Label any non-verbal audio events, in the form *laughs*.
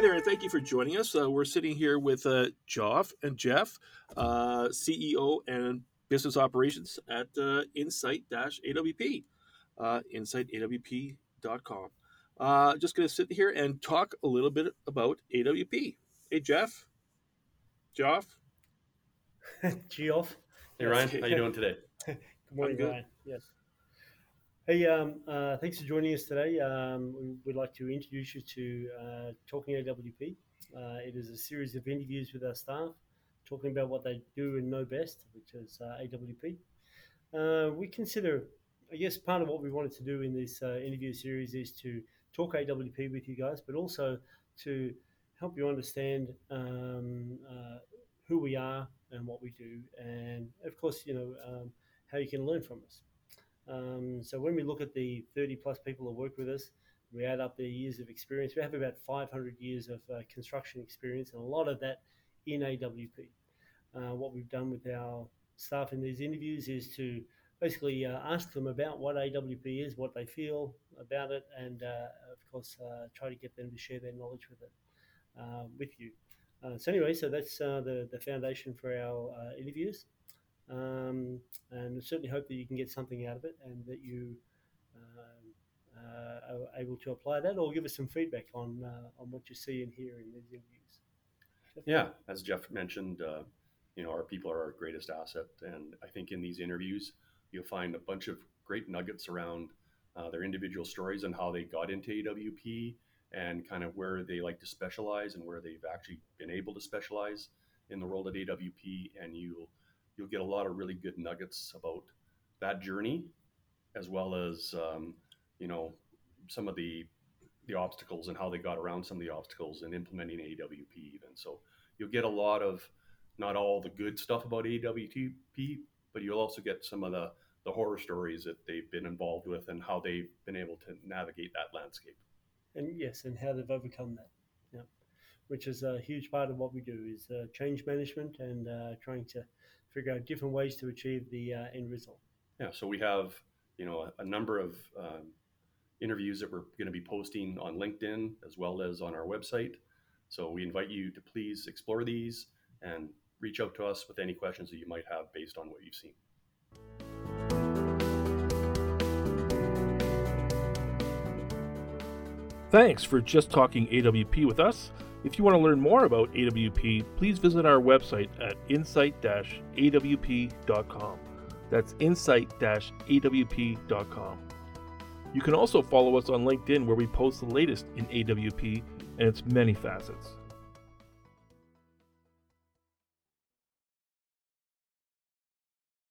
there, and thank you for joining us. Uh, we're sitting here with uh, Joff and Jeff, uh, CEO and business operations at uh, Insight-AWP, uh, insightawp.com. Uh, just going to sit here and talk a little bit about AWP. Hey, Jeff. Joff. *laughs* Geoff. Hey Ryan, how you doing today? *laughs* Good morning, good. Ryan. Yes. Hey, um, uh, thanks for joining us today. Um, we would like to introduce you to uh, Talking AWP. Uh, it is a series of interviews with our staff, talking about what they do and know best, which is uh, AWP. Uh, we consider, I guess, part of what we wanted to do in this uh, interview series is to talk AWP with you guys, but also to help you understand um, who we are and what we do, and of course, you know um, how you can learn from us. Um, so when we look at the 30 plus people who work with us, we add up their years of experience. We have about 500 years of uh, construction experience, and a lot of that in AWP. Uh, what we've done with our staff in these interviews is to basically uh, ask them about what AWP is, what they feel about it, and uh, of course uh, try to get them to share their knowledge with it uh, with you. So anyway, so that's the the foundation for our interviews, um, and certainly hope that you can get something out of it, and that you um, uh, are able to apply that, or give us some feedback on uh, on what you see and hear in these interviews. Yeah, as Jeff mentioned, uh, you know our people are our greatest asset, and I think in these interviews you'll find a bunch of great nuggets around uh, their individual stories and how they got into AWP and kind of where they like to specialize and where they've actually been able to specialize in the world at AWP, and you'll you'll get a lot of really good nuggets about that journey, as well as um, you know some of the the obstacles and how they got around some of the obstacles in implementing AWP even. So you'll get a lot of not all the good stuff about AWP, but you'll also get some of the the horror stories that they've been involved with and how they've been able to navigate that landscape. and yes, and how they've overcome that. Yeah, which is a huge part of what we do is uh, change management and uh, trying to figure out different ways to achieve the uh, end result. Yeah, so we have you know a, a number of um, interviews that we're going to be posting on LinkedIn as well as on our website. So we invite you to please explore these and reach out to us with any questions that you might have based on what you've seen. Thanks for just talking AWP with us. If you want to learn more about AWP, please visit our website at insight-awp.com. That's insight-awp.com. You can also follow us on LinkedIn where we post the latest in AWP and its many facets.